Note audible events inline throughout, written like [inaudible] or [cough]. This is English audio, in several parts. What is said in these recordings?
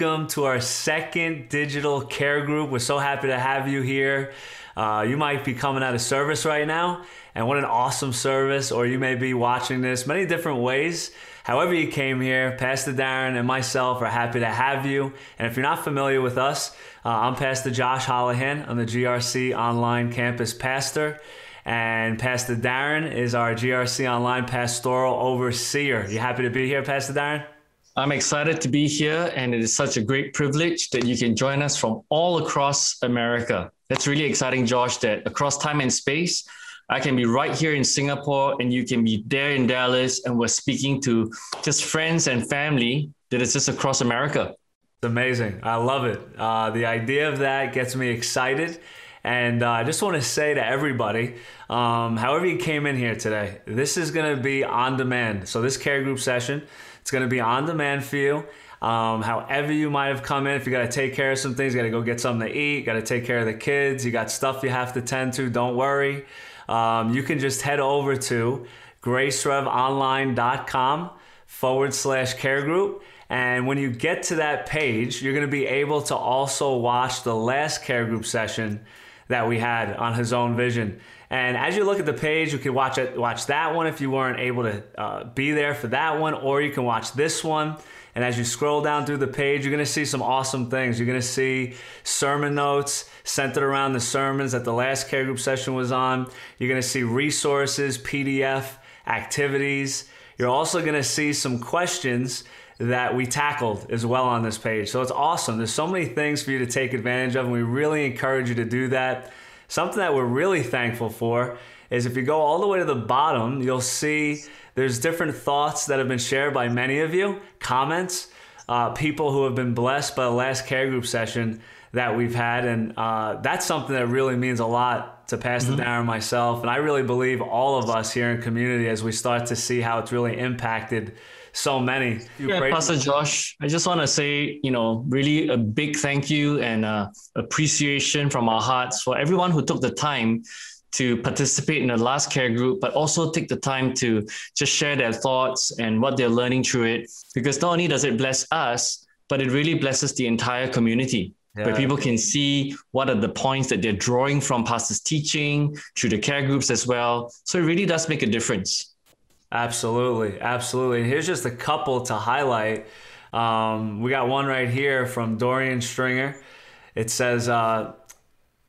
welcome to our second digital care group. We're so happy to have you here. Uh, you might be coming out of service right now, and what an awesome service, or you may be watching this many different ways. However, you came here, Pastor Darren and myself are happy to have you. And if you're not familiar with us, uh, I'm Pastor Josh Holohan. I'm the GRC Online Campus Pastor. And Pastor Darren is our GRC Online Pastoral Overseer. You happy to be here, Pastor Darren? I'm excited to be here, and it is such a great privilege that you can join us from all across America. That's really exciting, Josh, that across time and space, I can be right here in Singapore and you can be there in Dallas, and we're speaking to just friends and family that is just across America. It's amazing. I love it. Uh, the idea of that gets me excited. And uh, I just want to say to everybody, um, however you came in here today, this is going to be on demand. So, this care group session, it's going to be on demand for you. Um, however, you might have come in, if you got to take care of some things, you got to go get something to eat, got to take care of the kids, you got stuff you have to tend to, don't worry. Um, you can just head over to gracerevonline.com forward slash care group. And when you get to that page, you're going to be able to also watch the last care group session that we had on Hazon Vision. And as you look at the page, you can watch it, watch that one if you weren't able to uh, be there for that one, or you can watch this one. And as you scroll down through the page, you're going to see some awesome things. You're going to see sermon notes centered around the sermons that the last care group session was on. You're going to see resources, PDF, activities. You're also going to see some questions that we tackled as well on this page. So it's awesome. There's so many things for you to take advantage of, and we really encourage you to do that. Something that we're really thankful for is if you go all the way to the bottom, you'll see there's different thoughts that have been shared by many of you, comments, uh, people who have been blessed by the last care group session that we've had. And uh, that's something that really means a lot to Pastor mm-hmm. Darren myself. And I really believe all of us here in community as we start to see how it's really impacted so many. Yeah, Pastor Josh, I just want to say, you know, really a big thank you and uh, appreciation from our hearts for everyone who took the time to participate in the last care group, but also take the time to just share their thoughts and what they're learning through it. Because not only does it bless us, but it really blesses the entire community. Yeah. Where people can see what are the points that they're drawing from pastor's teaching through the care groups as well. So it really does make a difference. Absolutely, absolutely. And here's just a couple to highlight. Um, we got one right here from Dorian Stringer. It says, uh,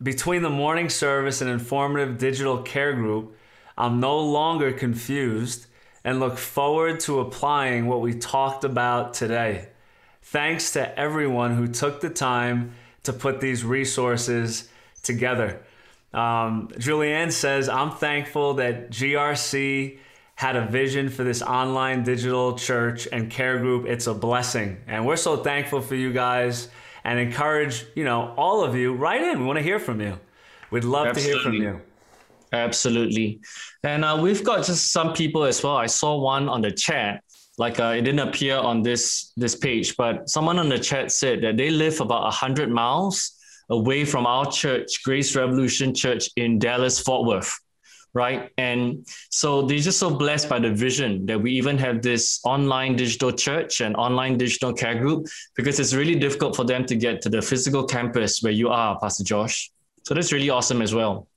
between the morning service and informative digital care group, I'm no longer confused and look forward to applying what we talked about today. Thanks to everyone who took the time to put these resources together. Um, Julianne says, I'm thankful that GRC had a vision for this online digital church and care group. It's a blessing. And we're so thankful for you guys and encourage, you know, all of you, write in. We want to hear from you. We'd love Absolutely. to hear from you. Absolutely. And uh, we've got just some people as well. I saw one on the chat. Like uh, it didn't appear on this this page, but someone on the chat said that they live about hundred miles away from our church, Grace Revolution Church in Dallas, Fort Worth right? And so they're just so blessed by the vision that we even have this online digital church and online digital care group because it's really difficult for them to get to the physical campus where you are, Pastor Josh. So that's really awesome as well.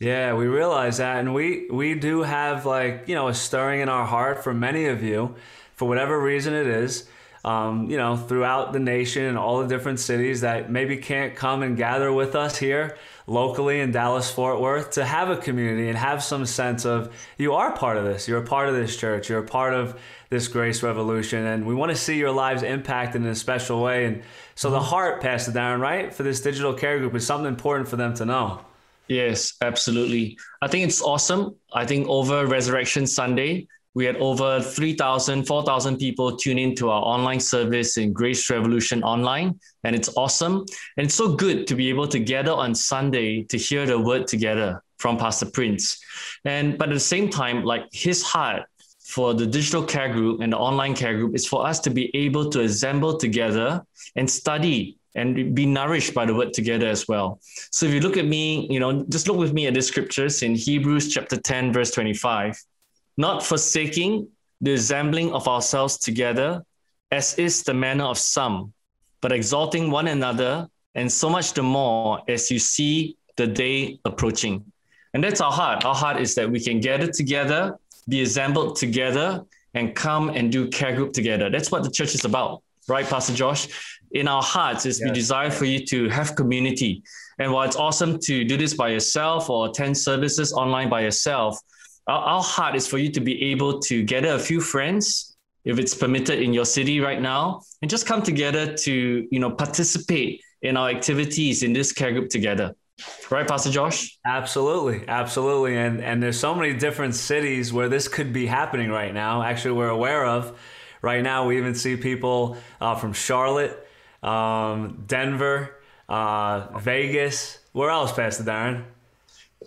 Yeah, we realize that, and we we do have like you know a stirring in our heart for many of you, for whatever reason it is. Um, you know, throughout the nation and all the different cities that maybe can't come and gather with us here locally in Dallas Fort Worth to have a community and have some sense of you are part of this. You're a part of this church. You're a part of this grace revolution. And we want to see your lives impacted in a special way. And so the mm-hmm. heart, Pastor Darren, right, for this digital care group is something important for them to know. Yes, absolutely. I think it's awesome. I think over Resurrection Sunday, we had over 3,000, 4,000 people tune into our online service in Grace Revolution Online, and it's awesome. And it's so good to be able to gather on Sunday to hear the word together from Pastor Prince. And but at the same time, like his heart for the digital care group and the online care group is for us to be able to assemble together and study and be nourished by the word together as well. So if you look at me, you know, just look with me at the scriptures in Hebrews chapter 10, verse 25 not forsaking the assembling of ourselves together, as is the manner of some, but exalting one another, and so much the more as you see the day approaching. And that's our heart. Our heart is that we can gather together, be assembled together, and come and do care group together. That's what the church is about, right, Pastor Josh? In our hearts, is yes. we desire for you to have community. And while it's awesome to do this by yourself or attend services online by yourself, our, our heart is for you to be able to gather a few friends, if it's permitted in your city right now, and just come together to you know participate in our activities in this care group together. Right, Pastor Josh? Absolutely, absolutely. And and there's so many different cities where this could be happening right now. Actually, we're aware of. Right now, we even see people uh, from Charlotte, um, Denver, uh, Vegas. Where else, Pastor Darren?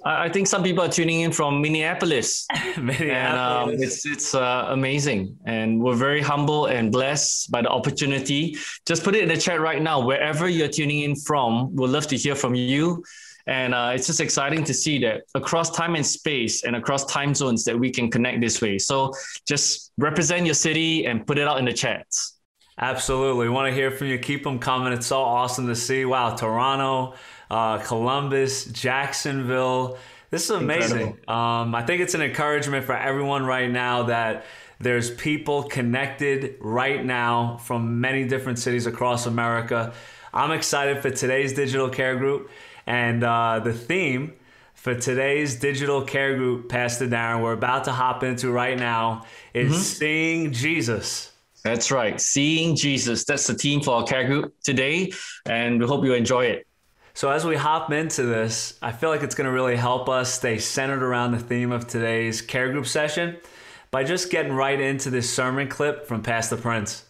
I think some people are tuning in from Minneapolis. [laughs] Minneapolis. And, um, it's it's uh, amazing, and we're very humble and blessed by the opportunity. Just put it in the chat right now, wherever you're tuning in from. We'd love to hear from you, and uh, it's just exciting to see that across time and space and across time zones that we can connect this way. So just represent your city and put it out in the chats. Absolutely, we want to hear from you. Keep them coming. It's so awesome to see. Wow, Toronto uh, Columbus, Jacksonville. This is amazing. Um, I think it's an encouragement for everyone right now that there's people connected right now from many different cities across America. I'm excited for today's digital care group and uh, the theme for today's digital care group, Pastor Darren, we're about to hop into right now is mm-hmm. seeing Jesus. That's right, seeing Jesus. That's the theme for our care group today, and we hope you enjoy it. So, as we hop into this, I feel like it's going to really help us stay centered around the theme of today's care group session by just getting right into this sermon clip from Pastor Prince.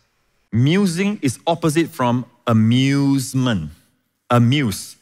Musing is opposite from amusement. Amuse.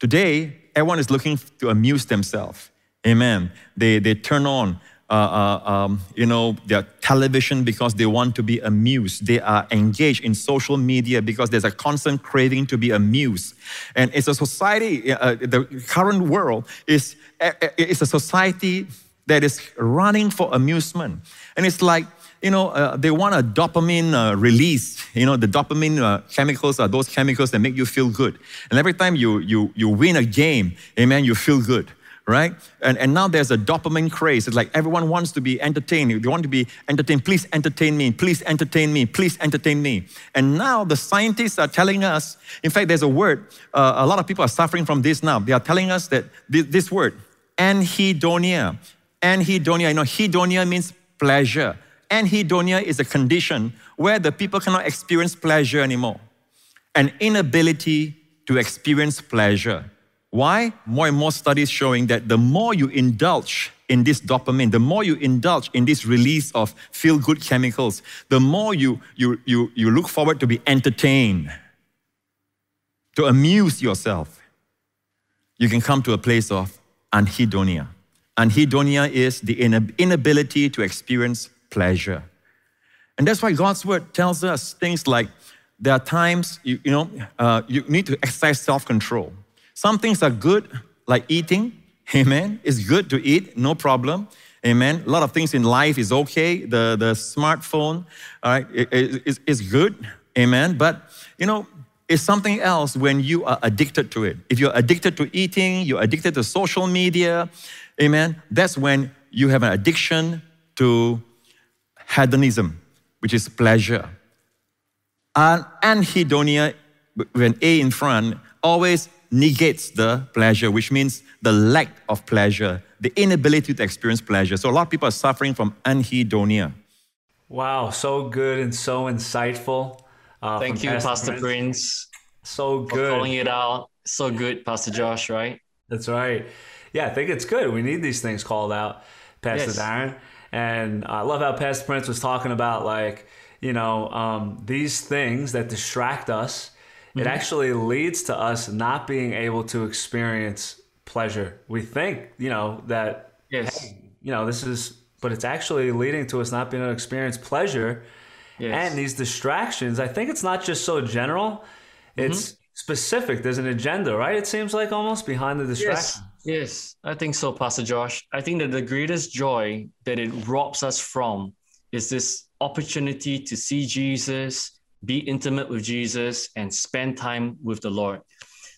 Today, everyone is looking to amuse themselves. Amen. They, they turn on uh, uh, um, you know, their television because they want to be amused. They are engaged in social media because there's a constant craving to be amused. And it's a society, uh, the current world is, it's a society that is running for amusement. And it's like, you know, uh, they want a dopamine uh, release. You know, the dopamine uh, chemicals are those chemicals that make you feel good. And every time you, you, you win a game, amen, you feel good right? And, and now there's a dopamine craze. It's like everyone wants to be entertained. They want to be entertained. Please entertain me. Please entertain me. Please entertain me. And now the scientists are telling us, in fact, there's a word, uh, a lot of people are suffering from this now. They are telling us that this, this word, anhedonia. Anhedonia, you know, hedonia means pleasure. Anhedonia is a condition where the people cannot experience pleasure anymore. An inability to experience pleasure. Why? More and more studies showing that the more you indulge in this dopamine, the more you indulge in this release of feel good chemicals, the more you, you, you, you look forward to be entertained, to amuse yourself, you can come to a place of anhedonia. Anhedonia is the inability to experience pleasure. And that's why God's word tells us things like there are times, you, you know, uh, you need to exercise self control. Some things are good, like eating. [laughs] Amen. It's good to eat, no problem. Amen. A lot of things in life is okay. The, the smartphone, all right, is it, good. Amen. But, you know, it's something else when you are addicted to it. If you're addicted to eating, you're addicted to social media, amen, that's when you have an addiction to hedonism, which is pleasure. And anhedonia, with an A in front, always negates the pleasure, which means the lack of pleasure, the inability to experience pleasure. So a lot of people are suffering from anhedonia. Wow, so good and so insightful. Uh, Thank you, Pastor, Pastor Prince. Prince. So good. calling it out. So good, Pastor Josh, right? That's right. Yeah, I think it's good. We need these things called out, Pastor yes. Darren. And I love how Pastor Prince was talking about, like, you know, um, these things that distract us it mm-hmm. actually leads to us not being able to experience pleasure. We think, you know, that, yes. Hey, you know, this is, but it's actually leading to us not being able to experience pleasure. Yes. And these distractions, I think it's not just so general, it's mm-hmm. specific. There's an agenda, right? It seems like almost behind the distraction. Yes. yes, I think so, Pastor Josh. I think that the greatest joy that it robs us from is this opportunity to see Jesus, be intimate with Jesus, and spend time with the Lord.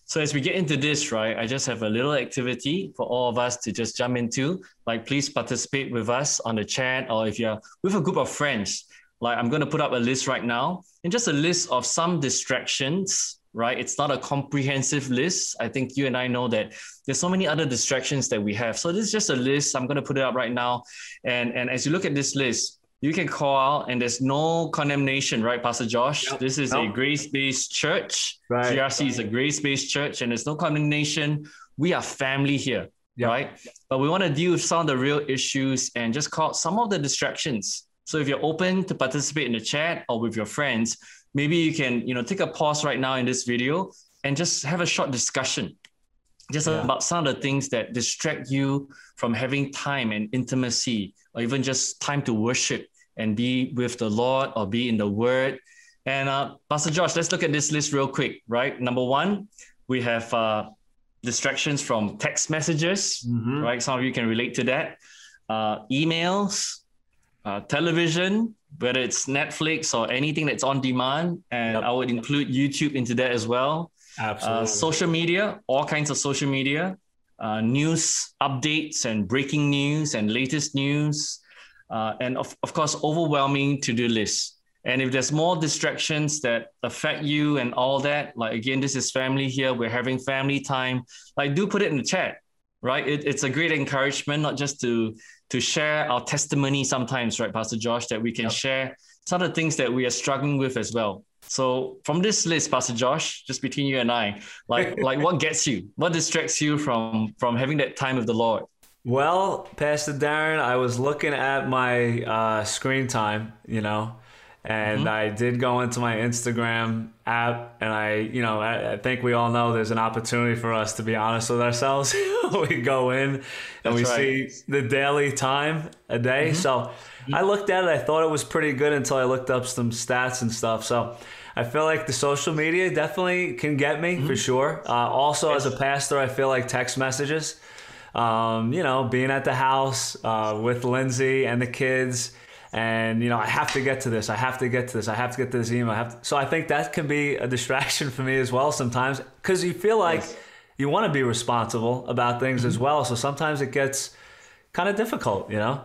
So as we get into this, right, I just have a little activity for all of us to just jump into. Like, please participate with us on the chat, or if you're with a group of friends, like I'm going to put up a list right now, and just a list of some distractions. Right, it's not a comprehensive list. I think you and I know that there's so many other distractions that we have. So this is just a list. I'm going to put it up right now, and and as you look at this list, you can call out and there's no condemnation, right, Pastor Josh? Yep. This is a grace-based church. Right. GRC is a grace-based church and there's no condemnation. We are family here, yep. right? But we want to deal with some of the real issues and just call some of the distractions. So if you're open to participate in the chat or with your friends, maybe you can, you know, take a pause right now in this video and just have a short discussion just yeah. about some of the things that distract you from having time and intimacy or even just time to worship and be with the lord or be in the word and uh, pastor josh let's look at this list real quick right number one we have uh, distractions from text messages mm-hmm. right some of you can relate to that uh, emails uh, television whether it's netflix or anything that's on demand and yep. i would include youtube into that as well Absolutely. Uh, social media, all kinds of social media, uh, news updates and breaking news and latest news, uh, and of, of course, overwhelming to do lists. And if there's more distractions that affect you and all that, like again, this is family here, we're having family time, like do put it in the chat, right? It, it's a great encouragement, not just to to share our testimony sometimes, right, Pastor Josh, that we can yep. share some of the things that we are struggling with as well. So from this list, Pastor Josh, just between you and I, like [laughs] like what gets you? What distracts you from from having that time with the Lord? Well, Pastor Darren, I was looking at my uh, screen time, you know, and mm-hmm. I did go into my Instagram app, and I, you know, I, I, think we all know there's an opportunity for us to be honest with ourselves. [laughs] we go in and That's we right. see the daily time a day. Mm-hmm. So I looked at it. I thought it was pretty good until I looked up some stats and stuff. So I feel like the social media definitely can get me mm-hmm. for sure. Uh, also, as a pastor, I feel like text messages. Um, you know, being at the house uh, with Lindsay and the kids, and you know, I have to get to this. I have to get to this. I have to get to this email. I have to, so I think that can be a distraction [laughs] for me as well sometimes because you feel like yes. you want to be responsible about things mm-hmm. as well. So sometimes it gets kind of difficult, you know.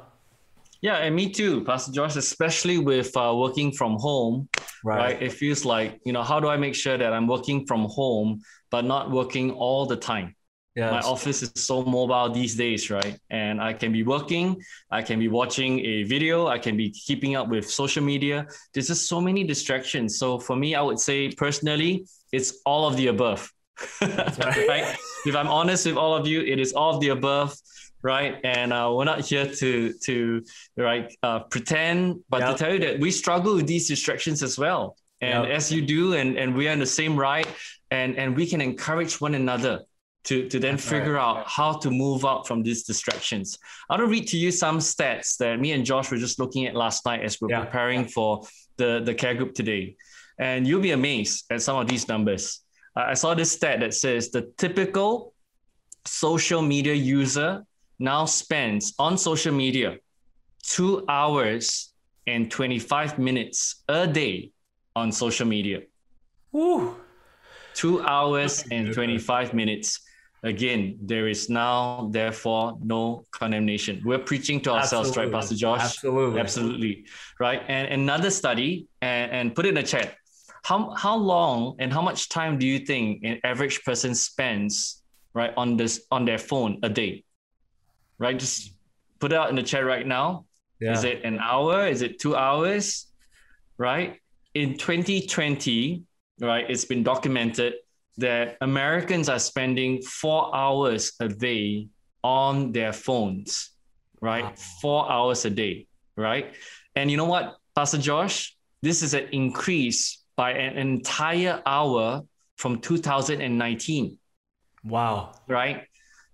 Yeah, and me too, Pastor Josh, especially with uh, working from home, right. right? It feels like, you know, how do I make sure that I'm working from home, but not working all the time? Yeah, my office is so mobile these days, right? And I can be working, I can be watching a video, I can be keeping up with social media. There's just so many distractions. So for me, I would say personally, it's all of the above. [laughs] Right. right? If I'm honest with all of you, it is all of the above right? And uh, we're not here to to right uh, pretend, but yep. to tell you that we struggle with these distractions as well. And yep. as you do, and and we are in the same ride, and and we can encourage one another to to then figure right. out how to move out from these distractions. I want to read to you some stats that me and Josh were just looking at last night as we're yeah. preparing for the the care group today, and you'll be amazed at some of these numbers. I saw this stat that says the typical social media user now spends on social media two hours and 25 minutes a day on social media. Woo. Two hours and 25 minutes. Again, there is now, therefore, no condemnation. We're preaching to ourselves, Absolutely. right, Pastor Josh? Absolutely. Absolutely. Right. And another study, and, and put it in the chat. How, how long and how much time do you think an average person spends right on this on their phone a day? Right? Just put it out in the chat right now. Yeah. Is it an hour? Is it two hours? Right? In 2020, right, it's been documented that Americans are spending four hours a day on their phones, right? Wow. Four hours a day, right? And you know what, Pastor Josh? This is an increase by an entire hour from 2019. Wow. Right?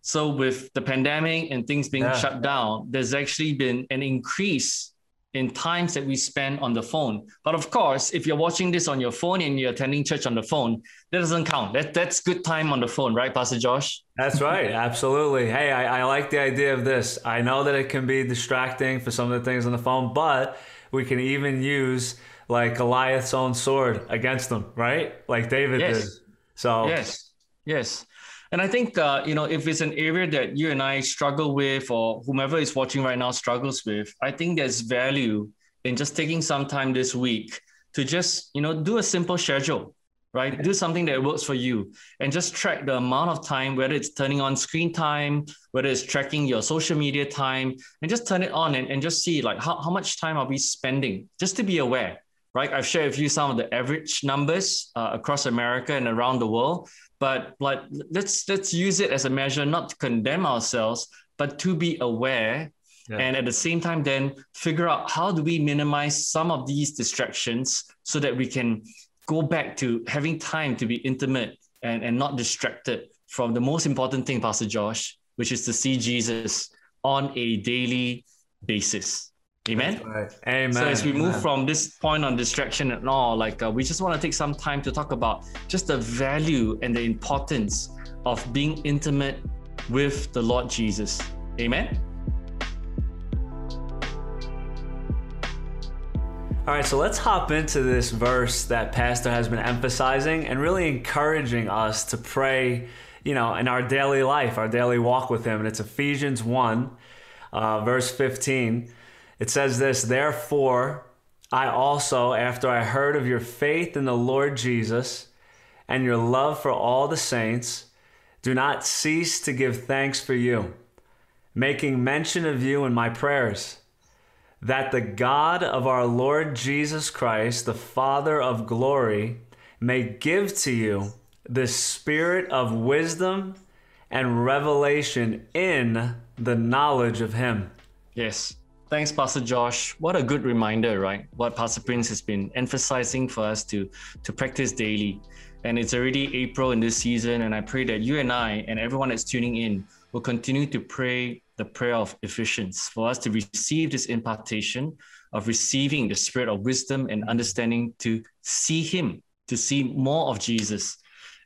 So with the pandemic and things being yeah. shut down, there's actually been an increase in times that we spend on the phone. But of course, if you're watching this on your phone and you're attending church on the phone, that doesn't count. That, that's good time on the phone, right, Pastor Josh? That's right. Absolutely. Hey, I, I like the idea of this. I know that it can be distracting for some of the things on the phone, but we can even use like Goliath's own sword against them, right? Like David Yes. did. So Yes, yes. And I think, uh, you know, if it's an area that you and I struggle with, or whomever is watching right now struggles with, I think there's value in just taking some time this week to just, you know, do a simple schedule, right? Do something that works for you and just track the amount of time, whether it's turning on screen time, whether it's tracking your social media time, and just turn it on and, and just see like how, how much time are we spending just to be aware right? I've shared with you some of the average numbers uh, across America and around the world, but like let's let's use it as a measure, not to condemn ourselves, but to be aware, Yeah. and at the same time, then figure out how do we minimize some of these distractions so that we can go back to having time to be intimate and, and not distracted from the most important thing, Pastor Josh, which is to see Jesus on a daily basis. Amen. Right. Amen. So as we move Amen. from this point on distraction and all, like uh, we just want to take some time to talk about just the value and the importance of being intimate with the Lord Jesus. Amen. All right, so let's hop into this verse that Pastor has been emphasizing and really encouraging us to pray, you know, in our daily life, our daily walk with Him. And it's Ephesians 1, uh, verse 15. It says this Therefore, I also, after I heard of your faith in the Lord Jesus and your love for all the saints, do not cease to give thanks for you, making mention of you in my prayers that the God of our Lord Jesus Christ, the Father of glory, may give to you the spirit of wisdom and revelation in the knowledge of Him. Yes. Thanks, Pastor Josh. What a good reminder, right? What Pastor Prince has been emphasizing for us to, to practice daily. And it's already April in this season, and I pray that you and I and everyone that's tuning in will continue to pray the prayer of Ephesians for us to receive this impartation of receiving the spirit of wisdom and understanding to see Him, to see more of Jesus.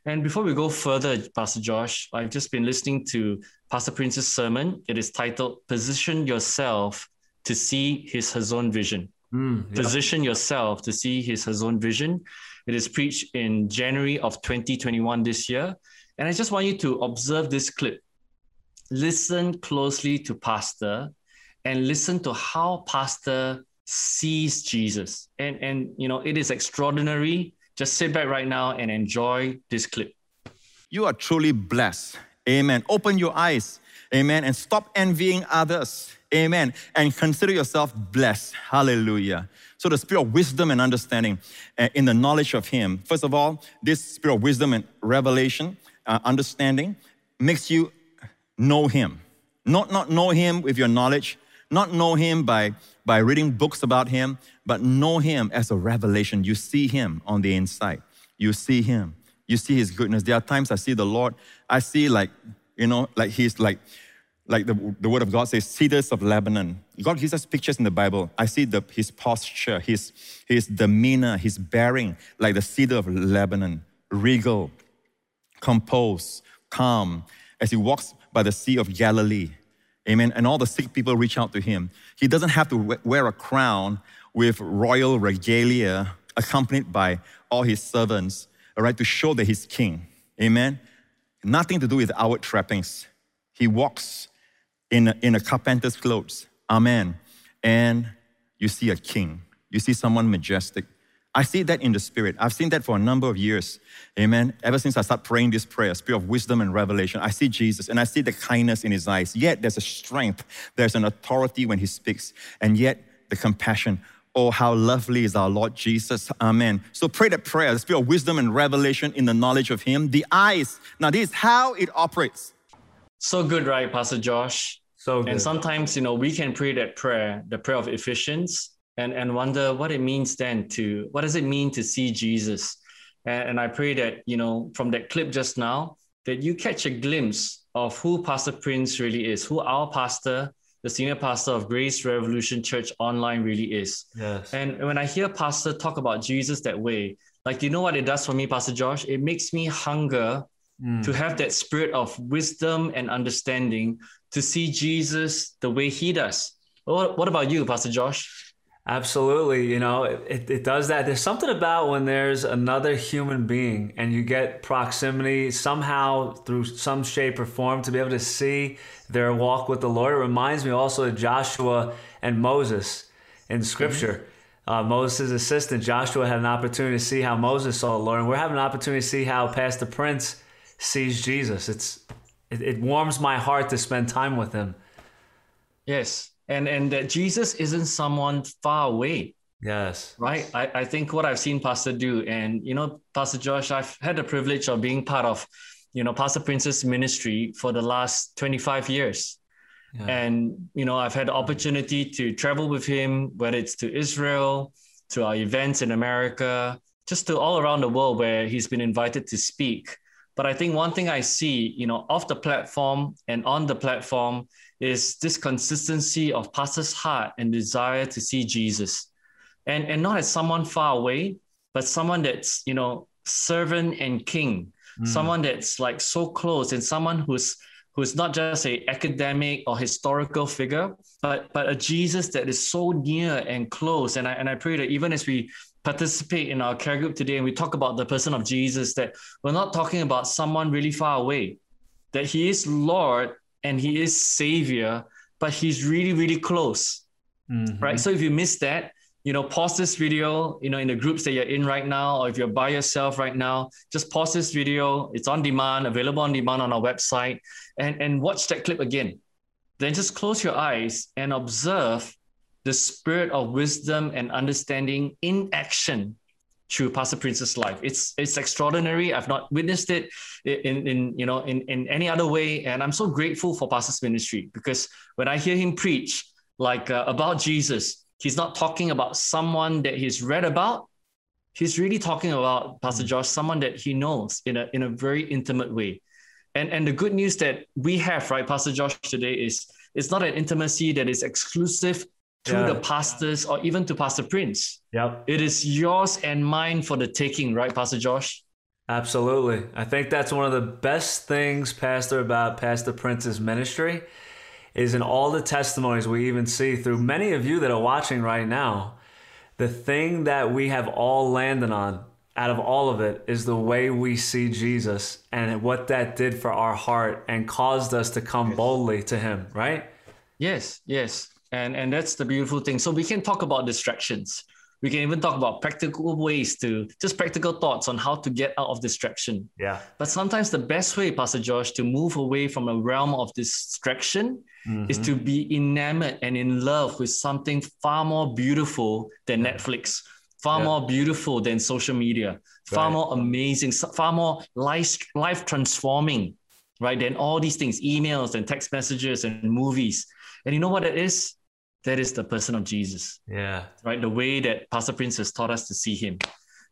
And before we go further, Pastor Josh, I've just been listening to Pastor Prince's sermon. It is titled Position Yourself to See His Hazon Vision. Hmm, Position yourself to see His Hazon Vision. It is preached in January of 2021 this year. And I just want you to observe this clip. Listen closely to Pastor and listen to how Pastor sees Jesus. And, and you know, it is extraordinary. Just sit back right now and enjoy this clip. You are truly blessed. Amen. Open your eyes. Amen. And stop envying others. Amen. And consider yourself blessed. Hallelujah. So, the spirit of wisdom and understanding uh, in the knowledge of Him. First of all, this spirit of wisdom and revelation, uh, understanding, makes you know Him. Not, not know Him with your knowledge, not know Him by, by reading books about Him, but know Him as a revelation. You see Him on the inside. You see Him. You see His goodness. There are times I see the Lord, I see like, you know, like He's like, like the, the word of God says, cedars of Lebanon. God gives us pictures in the Bible. I see the, his posture, his, his demeanor, his bearing, like the cedar of Lebanon, regal, composed, calm, as he walks by the Sea of Galilee. Amen. And all the sick people reach out to him. He doesn't have to wear a crown with royal regalia accompanied by all his servants, all right, to show that he's king. Amen. Nothing to do with outward trappings. He walks in a, in a carpenter's clothes. Amen. And you see a king. You see someone majestic. I see that in the spirit. I've seen that for a number of years. Amen. Ever since I started praying this prayer, spirit of wisdom and revelation, I see Jesus and I see the kindness in his eyes. Yet there's a strength, there's an authority when he speaks, and yet the compassion. Oh, how lovely is our Lord Jesus. Amen. So pray that prayer, the spirit of wisdom and revelation in the knowledge of him. The eyes. Now, this is how it operates. So good, right, Pastor Josh? So good. And sometimes, you know, we can pray that prayer, the prayer of Ephesians, and, and wonder what it means then to, what does it mean to see Jesus? And, and I pray that, you know, from that clip just now, that you catch a glimpse of who Pastor Prince really is, who our pastor, the senior pastor of Grace Revolution Church Online really is. yes. And when I hear Pastor talk about Jesus that way, like, you know what it does for me, Pastor Josh? It makes me hunger Mm. to have that spirit of wisdom and understanding to see Jesus the way he does. What, what about you, Pastor Josh? Absolutely. You know, it, it does that. There's something about when there's another human being and you get proximity somehow through some shape or form to be able to see their walk with the Lord. It reminds me also of Joshua and Moses in scripture. Uh, Moses' assistant, Joshua, had an opportunity to see how Moses saw the Lord. And we're having an opportunity to see how Pastor Prince sees Jesus. It's it, it warms my heart to spend time with him. Yes and and that Jesus isn't someone far away. Yes. Right. I, I think what I've seen Pastor do, and you know, Pastor Josh, I've had the privilege of being part of, you know, Pastor Prince's ministry for the last 25 years. Yeah. And you know, I've had the opportunity to travel with him, whether it's to Israel, to our events in America, just to all around the world where he's been invited to speak. But I think one thing I see, you know, off the platform and on the platform is this consistency of pastor's heart and desire to see Jesus. And, and not as someone far away, but someone that's, you know, servant and king, mm. someone that's like so close and someone who's who's not just a academic or historical figure, but but a Jesus that is so near and close. And I and I pray that even as we participate in our care group today and we talk about the person of Jesus, that we're not talking about someone really far away, that he is Lord and he is Savior, but he's really, really close. Mm-hmm. Right. So if you missed that, you know, pause this video, you know, in the groups that you're in right now, or if you're by yourself right now, just pause this video. It's on demand, available on demand on our website, and, and watch that clip again. Then just close your eyes and observe the spirit of wisdom and understanding in action through Pastor Prince's life. It's it's extraordinary. I've not witnessed it in in you know in, in any other way, and I'm so grateful for Pastor's ministry because when I hear him preach like uh, about Jesus, he's not talking about someone that he's read about. He's really talking about Pastor Josh, someone that he knows in a in a very intimate way. And and the good news that we have, right, Pastor Josh, today is it's not an intimacy that is exclusive to yeah. the pastors or even to Pastor Prince. Yep. It is yours and mine for the taking, right, Pastor Josh? Absolutely. I think that's one of the best things, Pastor, about Pastor Prince's ministry is in all the testimonies we even see through many of you that are watching right now. The thing that we have all landed on out of all of it is the way we see Jesus and what that did for our heart and caused us to come boldly to him, right? Yes, yes and and that's the beautiful thing so we can talk about distractions we can even talk about practical ways to just practical thoughts on how to get out of distraction yeah but sometimes the best way pastor josh to move away from a realm of distraction mm-hmm. is to be enamored and in love with something far more beautiful than yeah. netflix far yeah. more beautiful than social media far right. more amazing far more life life transforming right than all these things emails and text messages and movies and you know what it is that is the person of Jesus. Yeah. Right. The way that Pastor Prince has taught us to see him.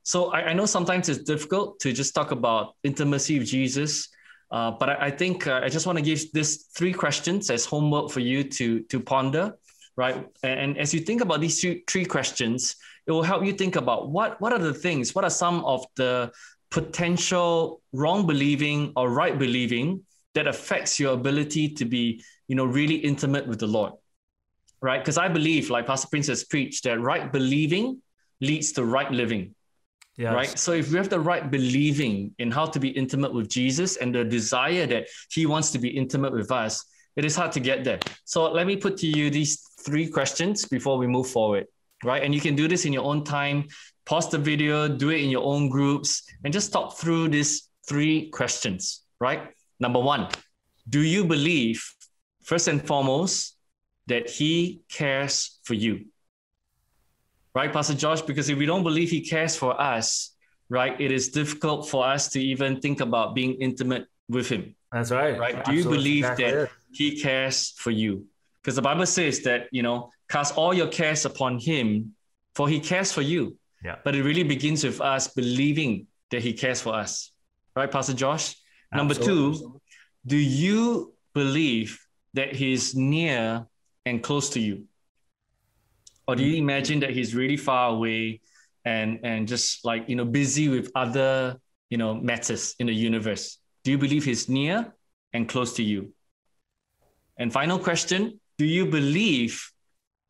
So I, I know sometimes it's difficult to just talk about intimacy with Jesus. Uh, but I, I think uh, I just want to give this three questions as homework for you to to ponder, right? And, and as you think about these three, three questions, it will help you think about what what are the things, what are some of the potential wrong believing or right believing that affects your ability to be, you know, really intimate with the Lord right? Because I believe, like Pastor Prince has preached, that right believing leads to right living. Yes. Right. So if we have the right believing in how to be intimate with Jesus and the desire that he wants to be intimate with us, it is hard to get there. So let me put to you these three questions before we move forward. Right. And you can do this in your own time. Pause the video, do it in your own groups, and just talk through these three questions. Right. Number one, do you believe, first and foremost, that he cares for you. Right, Pastor Josh? Because if we don't believe he cares for us, right, it is difficult for us to even think about being intimate with him. That's right. Right? Do you believe exactly that it. he cares for you? Because the Bible says that, you know, cast all your cares upon him, for he cares for you. Yeah. But it really begins with us believing that he cares for us. Right, Pastor Josh? Number two, do you believe that he's near and close to you? Or do you imagine that he's really far away and and just like you know busy with other you know matters in the universe? Do you believe he's near and close to you? And final question, do you believe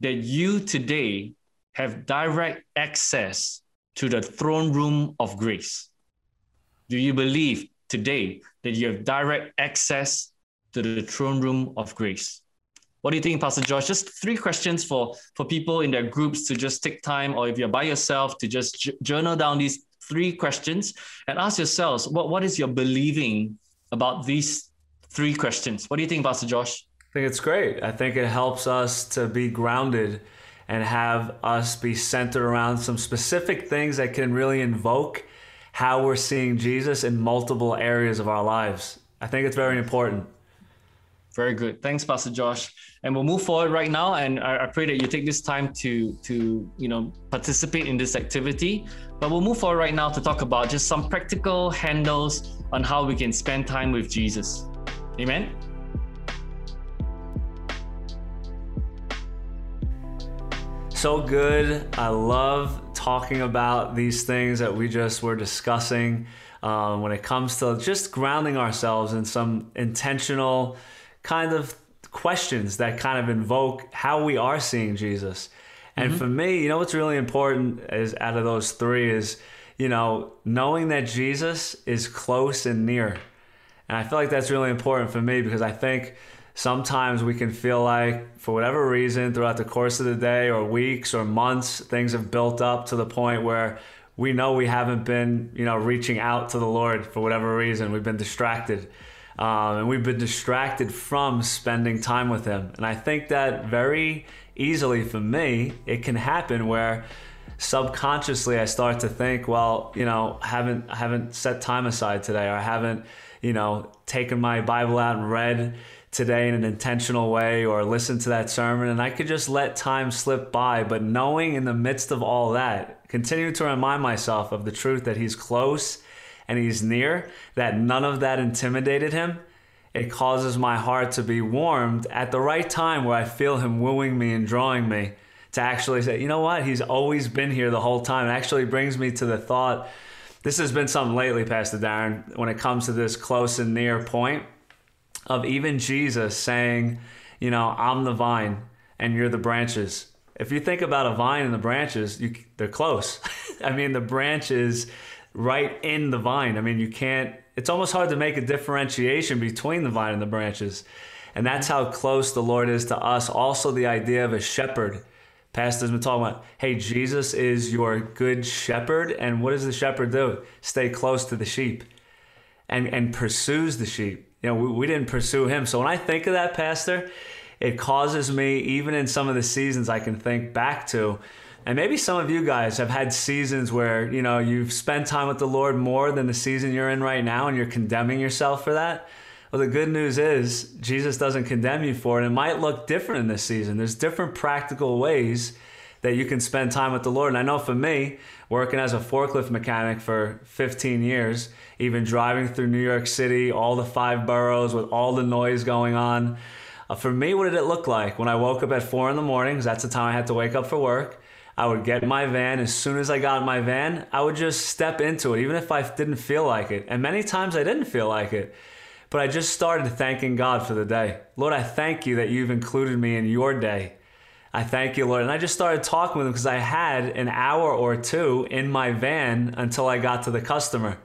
that you today have direct access to the throne room of grace? Do you believe today that you have direct access to the throne room of grace? What do you think, Pastor Josh? Just three questions for, for people in their groups to just take time, or if you're by yourself, to just j- journal down these three questions and ask yourselves what, what is your believing about these three questions? What do you think, Pastor Josh? I think it's great. I think it helps us to be grounded and have us be centered around some specific things that can really invoke how we're seeing Jesus in multiple areas of our lives. I think it's very important. Very good. Thanks, Pastor Josh. And we'll move forward right now. And I, I, pray that you take this time to to you know participate in this activity. But we'll move forward right now to talk about just some practical handles on how we can spend time with Jesus. Amen. so good. I love talking about these things that we just were discussing um, when it comes to just grounding ourselves in some intentional kind of questions that kind of invoke how we are seeing Jesus. And mm-hmm. for me, you know what's really important is out of those three is, you know, knowing that Jesus is close and near. And I feel like that's really important for me because I think sometimes we can feel like for whatever reason throughout the course of the day or weeks or months things have built up to the point where we know we haven't been you know reaching out to the lord for whatever reason we've been distracted um, and we've been distracted from spending time with him. And i think that very easily for me it can happen where subconsciously i start to think well you know haven't haven't set time aside today. Or i haven't you know taken my bible out and read today in an intentional way or listen to that sermon. And I could just let time slip by. But knowing in the midst of all that, continue to remind myself of the truth that He's close and He's near, that none of that intimidated Him. It causes my heart to be warmed at the right time where I feel Him wooing me and drawing me to actually say, you know what? He's always been here the whole time. It actually brings me to the thought. This has been something lately, Pastor Darren, when it comes to this close and near point of even Jesus saying, you know, I'm the vine and you're the branches. If you think about a vine and the branches, you, they're close. [laughs] I mean, the branch is right in the vine. I mean, you can't, it's almost hard to make a differentiation between the vine and the branches. And that's how close the Lord is to us. Also, the idea of a shepherd. Pastor's been talking about, hey, Jesus is your good shepherd. And what does the shepherd do? Stay close to the sheep and, and pursues the sheep you know, we, we didn't pursue him. So when I think of that, Pastor, it causes me, even in some of the seasons I can think back to, and maybe some of you guys have had seasons where, you know, you've spent time with the Lord more than the season you're in right now and you're condemning yourself for that. Well, the good news is Jesus doesn't condemn you for it. It might look different in this season. There's different practical ways that you can spend time with the Lord. And I know for me, working as a forklift mechanic for 15 years, even driving through New York City, all the five boroughs with all the noise going on. Uh, for me, what did it look like when I woke up at four in the morning? Because that's the time I had to wake up for work. I would get my van. As soon as I got my van, I would just step into it, even if I didn't feel like it. And many times I didn't feel like it. But I just started thanking God for the day. Lord, I thank you that you've included me in your day. I thank you, Lord. And I just started talking with him because I had an hour or two in my van until I got to the customer.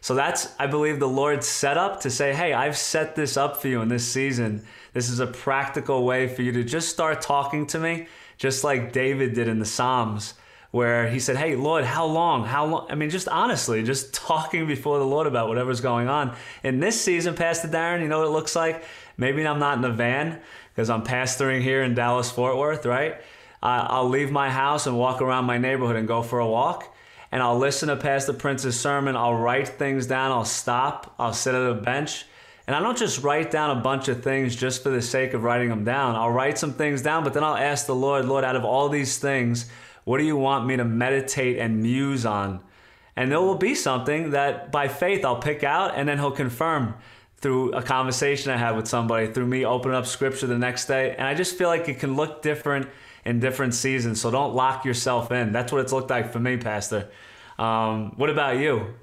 So that's, I believe, the Lord's set up to say, hey, I've set this up for you in this season. This is a practical way for you to just start talking to me, just like David did in the Psalms, where he said, hey, Lord, how long? How long? I mean, just honestly, just [laughs] talking before the Lord about whatever's going on. In this season, Pastor Darren, you know what it looks like? Maybe I'm not in a van, because I'm pastoring here in Dallas Fort Worth, right? I'll leave my house and walk around my neighborhood and go for a walk. And I'll listen to Pastor Prince's sermon. I'll write things down. I'll stop. I'll sit at a bench. And I don't just write down a bunch of things just for the sake of writing them down. I'll write some things down, but then I'll ask the Lord, Lord, out of all these things, what do you want me to meditate and muse on? And there will be something that by faith I'll pick out, and then He'll confirm through a conversation I had with somebody, through me opening up scripture the next day. And I just feel like it can look different in different seasons. So don't lock yourself in. That's what it's looked like for me, Pastor. Um, what about you?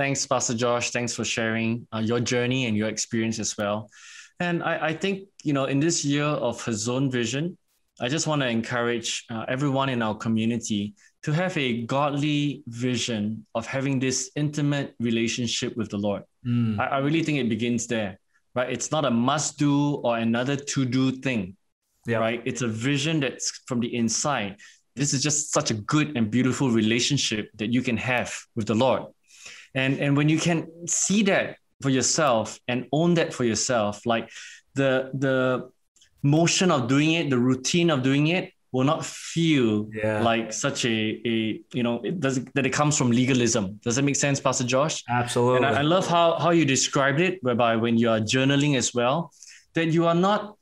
Thanks, Pastor Josh. Thanks for sharing uh, your journey and your experience as well. And I, I think, you know, in this year of Hazon Vision, I just want to encourage uh, everyone in our community to have a godly vision of having this intimate relationship with the Lord. Mm. I, I really think it begins there, right? It's not a must do or another to do thing, yep. right? It's a vision that's from the inside. This is just such a good and beautiful relationship that you can have with the Lord. And, and when you can see that for yourself and own that for yourself, like the, the motion of doing it, the routine of doing it, will not feel yeah. like such a, a you know it does that it comes from legalism. Does that make sense pastor josh? Absolutely and I, I, love how how you described it whereby when you are journaling as well that you are not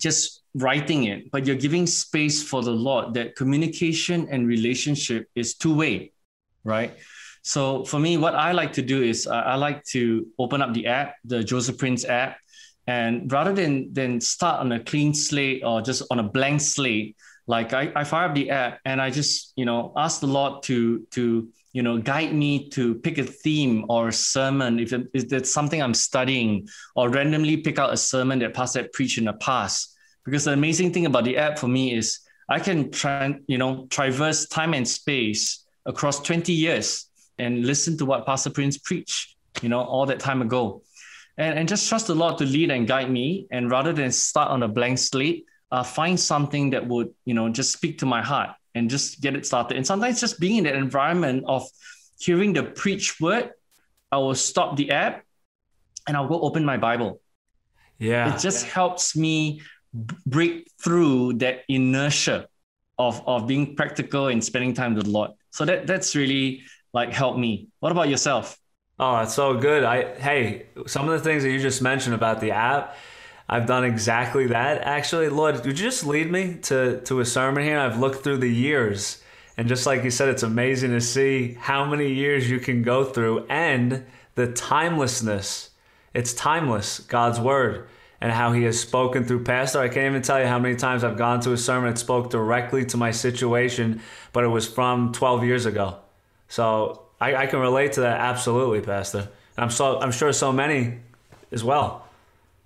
just writing it but you're giving space for the lord that communication and relationship is two-way right so for me what i like to do is i like to open up the app the joseph prince app and rather than than start on a clean slate or just on a blank slate, like I, I fire up the app and I just, you know, ask the Lord to to you know guide me to pick a theme or a sermon if, it, if it's something I'm studying or randomly pick out a sermon that Pastor preached in the past. Because the amazing thing about the app for me is I can try, you know, traverse time and space across 20 years and listen to what Pastor Prince preached, you know, all that time ago and, and just trust the Lord to lead and guide me. And rather than start on a blank slate, uh, find something that would, you know, just speak to my heart and just get it started. And sometimes just being in that environment of hearing the preach word, I will stop the app and I'll go open my Bible. Yeah. It just helps me break through that inertia of, of being practical and spending time with the Lord. So that that's really like helped me. What about yourself? Oh, that's so good. I hey, some of the things that you just mentioned about the app, I've done exactly that. Actually, Lord, would you just lead me to to a sermon here? I've looked through the years, and just like you said, it's amazing to see how many years you can go through and the timelessness. It's timeless, God's word, and how He has spoken through pastor. I can't even tell you how many times I've gone to a sermon that spoke directly to my situation, but it was from 12 years ago. So I, I can relate to that absolutely, Pastor. I'm so I'm sure so many as well.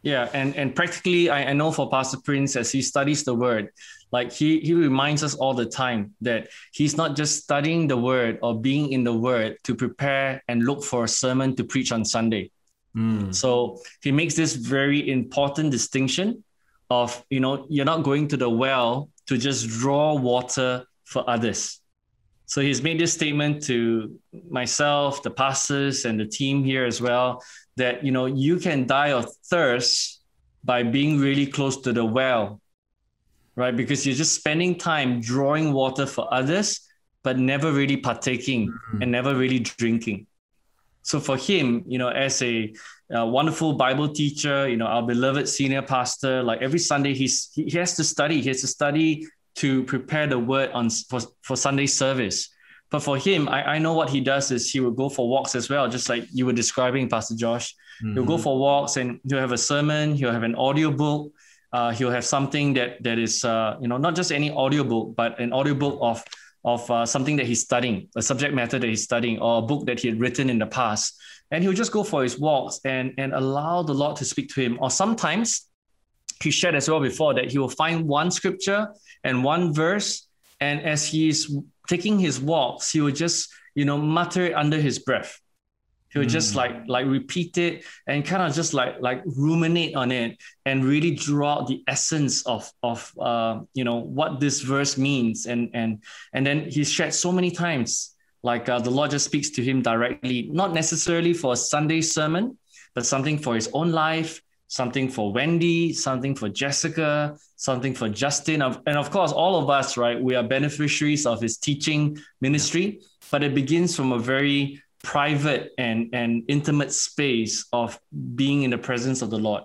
Yeah, and and practically, I, I know for Pastor Prince as he studies the Word, like he he reminds us all the time that he's not just studying the Word or being in the Word to prepare and look for a sermon to preach on Sunday. Mm. So he makes this very important distinction of you know you're not going to the well to just draw water for others so he's made this statement to myself, the pastors, and the team here as well that you know you can die of thirst by being really close to the well, right? Because you're just spending time drawing water for others, but never really partaking mm-hmm. and never really drinking. So for him, you know, as a, a, wonderful Bible teacher, you know, our beloved senior pastor, like every Sunday he's he has to study. He has to study to prepare the word on for, for Sunday service. But for him, I, I know what he does is he will go for walks as well, just like you were describing, Pastor Josh. Mm-hmm. He'll go for walks and he'll have a sermon, he'll have an audio book, uh, he'll have something that that is uh, you know not just any audio book, but an audio book of of uh, something that he's studying, a subject matter that he's studying, or a book that he had written in the past. And he'll just go for his walks and and allow the Lord to speak to him. Or sometimes he shared as well before that he will find one scripture and one verse. And as he's taking his walks, he would just, you know, mutter it under his breath. He would mm. just like like repeat it and kind of just like like ruminate on it and really draw out the essence of of uh, you know what this verse means and and and then he shared so many times like uh, the Lord just speaks to him directly, not necessarily for a Sunday sermon, but something for his own life, something for Wendy, something for Jessica, something for Justin. And of course, all of us, right? We are beneficiaries of his teaching ministry, but it begins from a very private and, and intimate space of being in the presence of the Lord.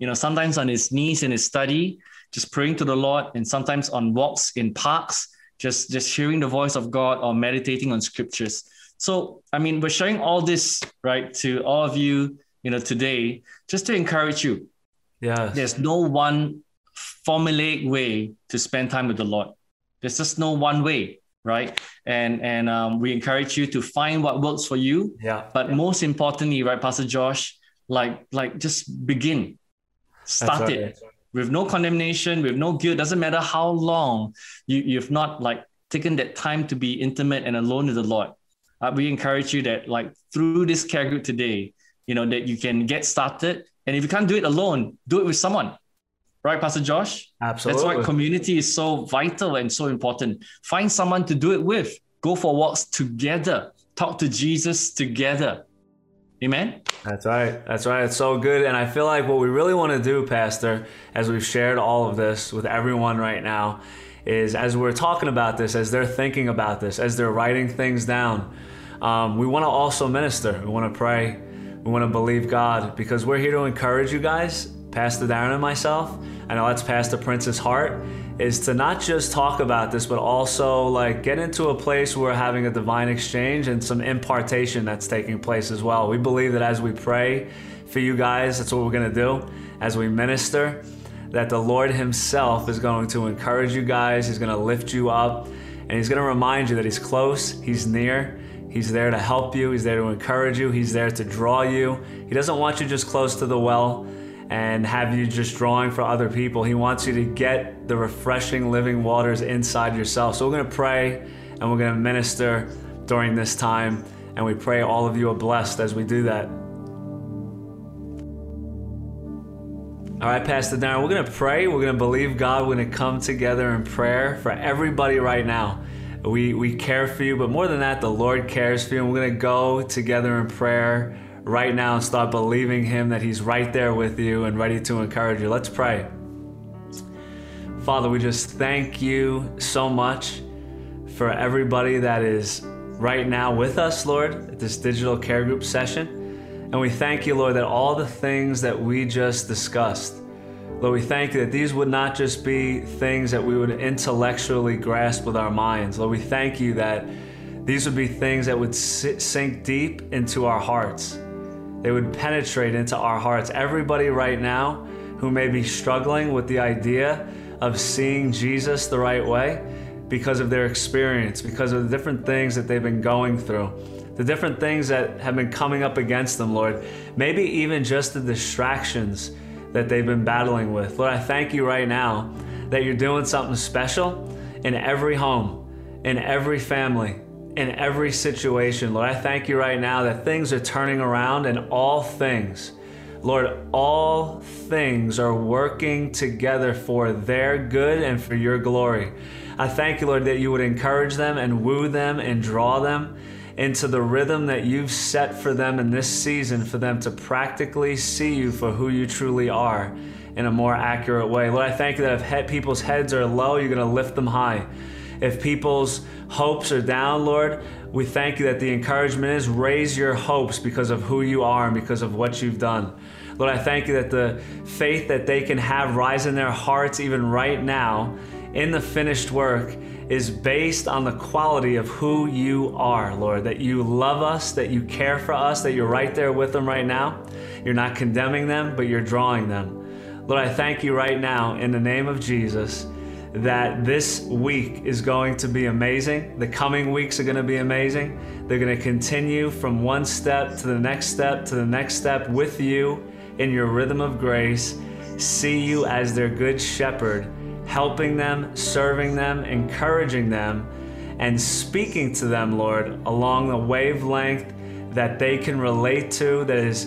You know, sometimes on his knees in his study, just praying to the Lord, and sometimes on walks in parks, just, just hearing the voice of God or meditating on scriptures. So, I mean, we're sharing all this, right, to all of you you know, today, just to encourage you. Yeah. There's no one formulaic way to spend time with the Lord. There's just no one way, right? And and um, we encourage you to find what works for you. Yeah. But yeah. most importantly, right, Pastor Josh, like like just begin, start right. it, with no condemnation, with no guilt. Doesn't matter how long you, you've not like taken that time to be intimate and alone with the Lord. Uh, we encourage you that like through this care group today, you know, that you can get started. And if you can't do it alone, do it with someone. Right, Pastor Josh? Absolutely. That's why community is so vital and so important. Find someone to do it with. Go for walks together. Talk to Jesus together. Amen. That's right. That's right. It's so good. And I feel like what we really want to do, Pastor, as we've shared all of this with everyone right now, is as we're talking about this, as they're thinking about this, as they're writing things down, um, we want to also minister. We want to pray. We want to believe God because we're here to encourage you guys, Pastor Darren and myself. I know that's Pastor Prince's heart is to not just talk about this, but also like get into a place where we're having a divine exchange and some impartation that's taking place as well. We believe that as we pray for you guys, that's what we're going to do. As we minister, that the Lord Himself is going to encourage you guys, He's going to lift you up, and He's going to remind you that He's close, He's near. He's there to help you. He's there to encourage you. He's there to draw you. He doesn't want you just close to the well and have you just drawing for other people. He wants you to get the refreshing living waters inside yourself. So we're going to pray and we're going to minister during this time. And we pray all of you are blessed as we do that. All right, Pastor Darren, we're going to pray. We're going to believe God. We're going to come together in prayer for everybody right now. We, we care for you, but more than that, the Lord cares for you. And we're going to go together in prayer right now and start believing Him that He's right there with you and ready to encourage you. Let's pray. Father, we just thank you so much for everybody that is right now with us, Lord, at this digital care group session. And we thank you, Lord, that all the things that we just discussed, Lord, we thank you that these would not just be things that we would intellectually grasp with our minds. Lord, we thank you that these would be things that would sink deep into our hearts they would penetrate into our hearts. Everybody right now who may be struggling with the idea of seeing Jesus the right way because of their experience, because of the different things that they've been going through, the different things that have been coming up against them, Lord. Maybe even just the distractions that they've been battling with. Lord, I thank you right now that you're doing something special in every home, in every family, in every situation. Lord, I thank you right now that things are turning around and all things, Lord, all things are working together for their good and for your glory. I thank you, Lord, that you would encourage them and woo them and draw them into the rhythm that you've set for them in this season for them to practically see you for who you truly are in a more accurate way. Lord, I thank you that if people's heads are low, you're going to lift them high. If people's hopes are down, Lord, we thank you that the encouragement is raise your hopes because of who you are and because of what you've done. Lord, I thank you that the faith that they can have rise in their hearts even right now in the finished work is based on the quality of who you are, Lord. That you love us, that you care for us, that you're right there with them right now. You're not condemning them, but you're drawing them. Lord, I thank you right now in the name of Jesus that this week is going to be amazing. The coming weeks are going to be amazing. They're going to continue from one step to the next step to the next step with you in your rhythm of grace. See you as their good shepherd, helping them, serving them, encouraging them, and speaking to them, Lord, along the wavelength that they can relate to that is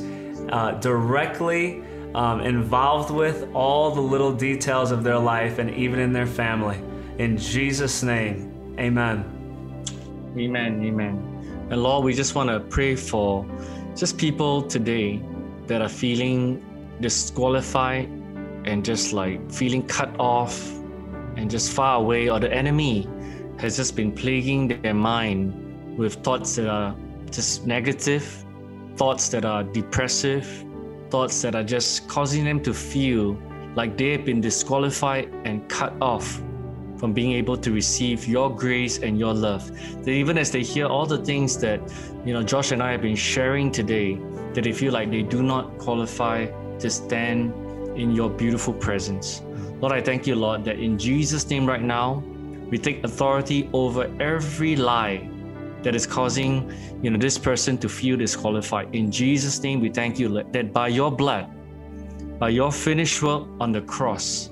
uh, directly um, involved with all the little details of their life and even in their family. In Jesus' name, amen. Amen. Amen. And Lord, we just want to pray for just people today that are feeling disqualified and just like feeling cut off and just far away, or the enemy has just been plaguing their mind with thoughts that are just negative, thoughts that are depressive, thoughts that are just causing them to feel like they have been disqualified and cut off from being able to receive your grace and your love. That even as they hear all the things that you know Josh and I have been sharing today, that they feel like they do not qualify to stand in your beautiful presence. Lord, I thank you, Lord, that in Jesus' name right now, we take authority over every lie that is causing you know this person to feel disqualified in jesus name we thank you that by your blood by your finished work on the cross,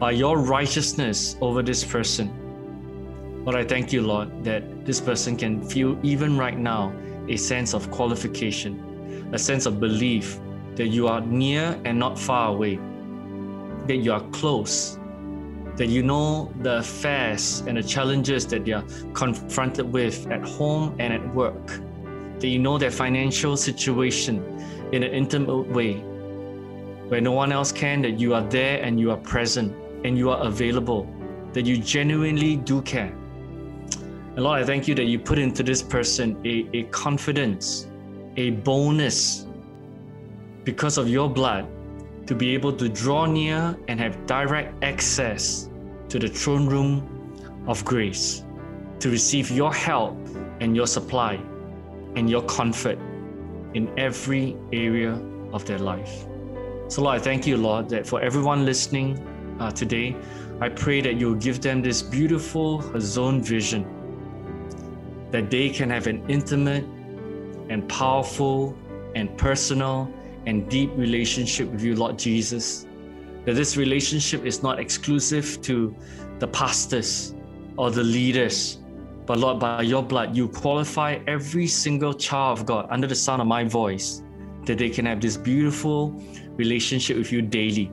by your righteousness over this person. Lord, I thank you, Lord, that this person can feel even right now a sense of qualification, a sense of belief that you are near and not far away, that you are close, that you know the affairs and the challenges that they are confronted with at home and at work, that you know their financial situation in an intimate way, where no one else can, that you are there and you are present and you are available, that you genuinely do care. And Lord, I thank you that you put into this person a, a confidence, a boldness because of your blood to be able to draw near and have direct access to the throne room of grace, to receive your help and your supply and your comfort in every area of their life. So, Lord, I thank you, Lord, that for everyone listening uh, today, I pray that you'll give them this beautiful Hazon vision that they can have an intimate and powerful and personal and deep relationship with you, Lord Jesus. That this relationship is not exclusive to the pastors or the leaders, but Lord, by your blood, you qualify every single child of God under the sound of my voice that they can have this beautiful relationship with you daily.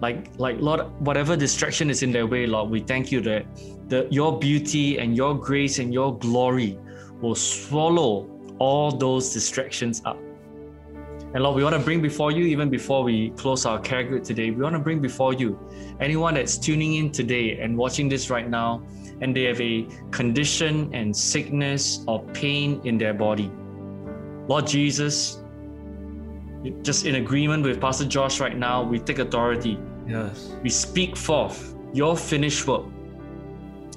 Like, like Lord, whatever distraction is in their way, Lord, we thank you that your beauty and your grace and your glory will swallow all those distractions up. And Lord, we want to bring before you, even before we close our care group today, we want to bring before you anyone that's tuning in today and watching this right now, and they have a condition and sickness or pain in their body. Lord Jesus, just in agreement with Pastor Josh right now, we take authority. Yes. We speak forth your finished work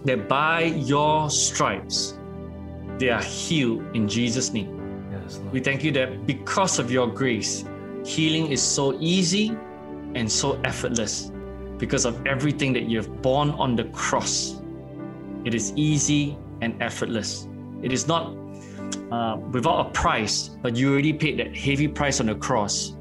that by your stripes they are healed in Jesus' name. We thank you that because of your grace, healing is so easy and so effortless because of everything that you have borne on the cross. It is easy and effortless. It is not uh, without a price, but you already paid that heavy price on the cross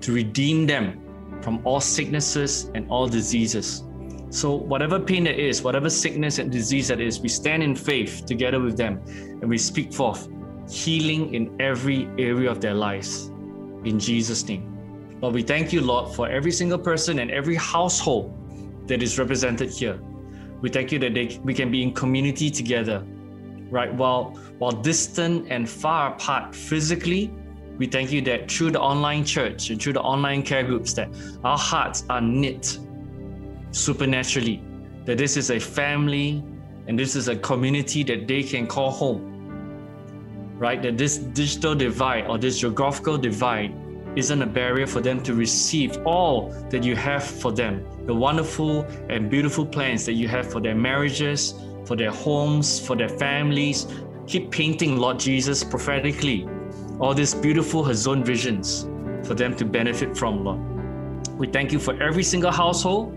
to redeem them from all sicknesses and all diseases. So, whatever pain there is, whatever sickness and disease that is, we stand in faith together with them and we speak forth healing in every area of their lives. In Jesus' name. Lord, we thank you, Lord, for every single person and every household that is represented here. We thank you that they, we can be in community together, right? While, while distant and far apart physically, we thank you that through the online church and through the online care groups that our hearts are knit supernaturally, that this is a family and this is a community that they can call home. Right? That this digital divide or this geographical divide isn't a barrier for them to receive all that you have for them, the wonderful and beautiful plans that you have for their marriages, for their homes, for their families. Keep painting, Lord Jesus, prophetically, all these beautiful Hazon visions for them to benefit from, Lord. We thank you for every single household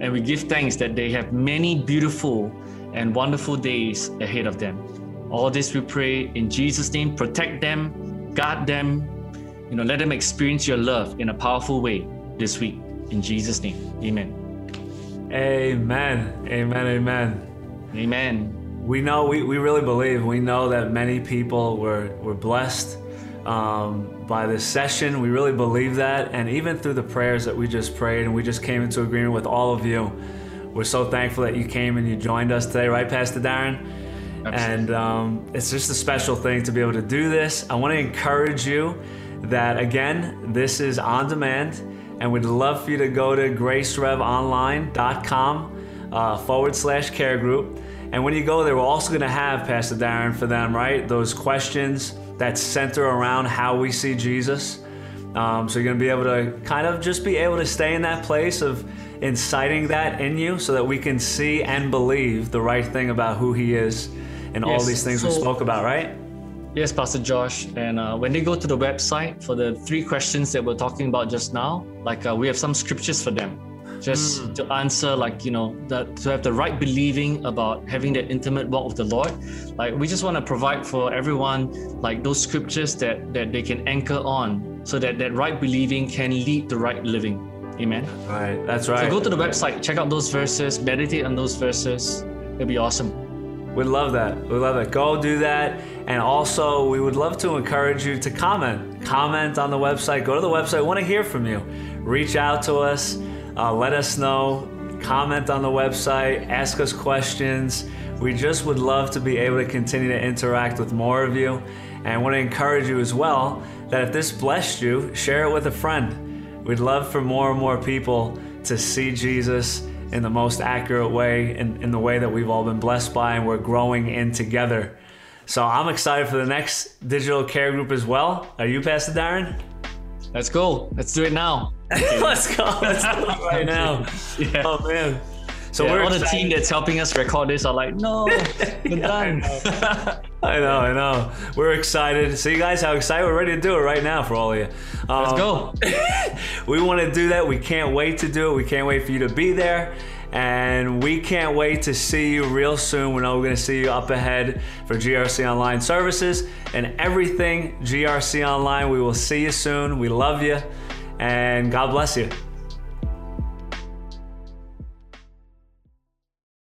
and we give thanks that they have many beautiful and wonderful days ahead of them. All this we pray in Jesus' name. Protect them, guard them, you know, let them experience your love in a powerful way this week. In Jesus' name. Amen. Amen. Amen. Amen. Amen. We know, we, we really believe, we know that many people were, were blessed um, by this session. We really believe that. And even through the prayers that we just prayed, and we just came into agreement with all of you, we're so thankful that you came and you joined us today, right, Pastor Darren? And um, it's just a special thing to be able to do this. I want to encourage you that, again, this is on demand, and we'd love for you to go to gracerevonline.com uh, forward slash care group. And when you go there, we're also going to have Pastor Darren for them, right? Those questions that center around how we see Jesus. Um, so you're going to be able to kind of just be able to stay in that place of inciting that in you so that we can see and believe the right thing about who he is and all these things we spoke about, right? Yes, Pastor Josh. And uh, when they go to the website for the three questions that we're talking about just now, like uh, we have some scriptures for them, just to answer, like you know, that to have the right believing about having that intimate walk with the Lord. Like we just want to provide for everyone, like those scriptures that that they can anchor on so that that right believing can lead to right living. Amen. Right. That's right. So go to the website, check out those verses, meditate on those verses. It'll be awesome. We'd love that. We'd love that. Go do that. And also, we would love to encourage you to comment. Comment on the website. Go to the website. We want to hear from you. Reach out to us. Uh, let us know. Comment on the website. Ask us questions. We just would love to be able to continue to interact with more of you. And I want to encourage you as well that if this blessed you, share it with a friend. We'd love for more and more people to see Jesus in the most accurate way, in, in the way that we've all been blessed by, and we're growing in together. So I'm excited for the next digital care group as well. Are you, Pastor Darren? Let's go. Let's do it now. [laughs] Let's go. Let's do it right now. [laughs] Yeah. Oh man. So yeah, we're all the team that's helping us record this are like, no, [laughs] we're done. [laughs] I know, I know. We're excited. See, you guys, how excited we're ready to do it right now for all of you. Um, Let's go. [laughs] we want to do that. We can't wait to do it. We can't wait for you to be there. And we can't wait to see you real soon. We know we're going to see you up ahead for GRC Online services and everything GRC Online. We will see you soon. We love you. And God bless you.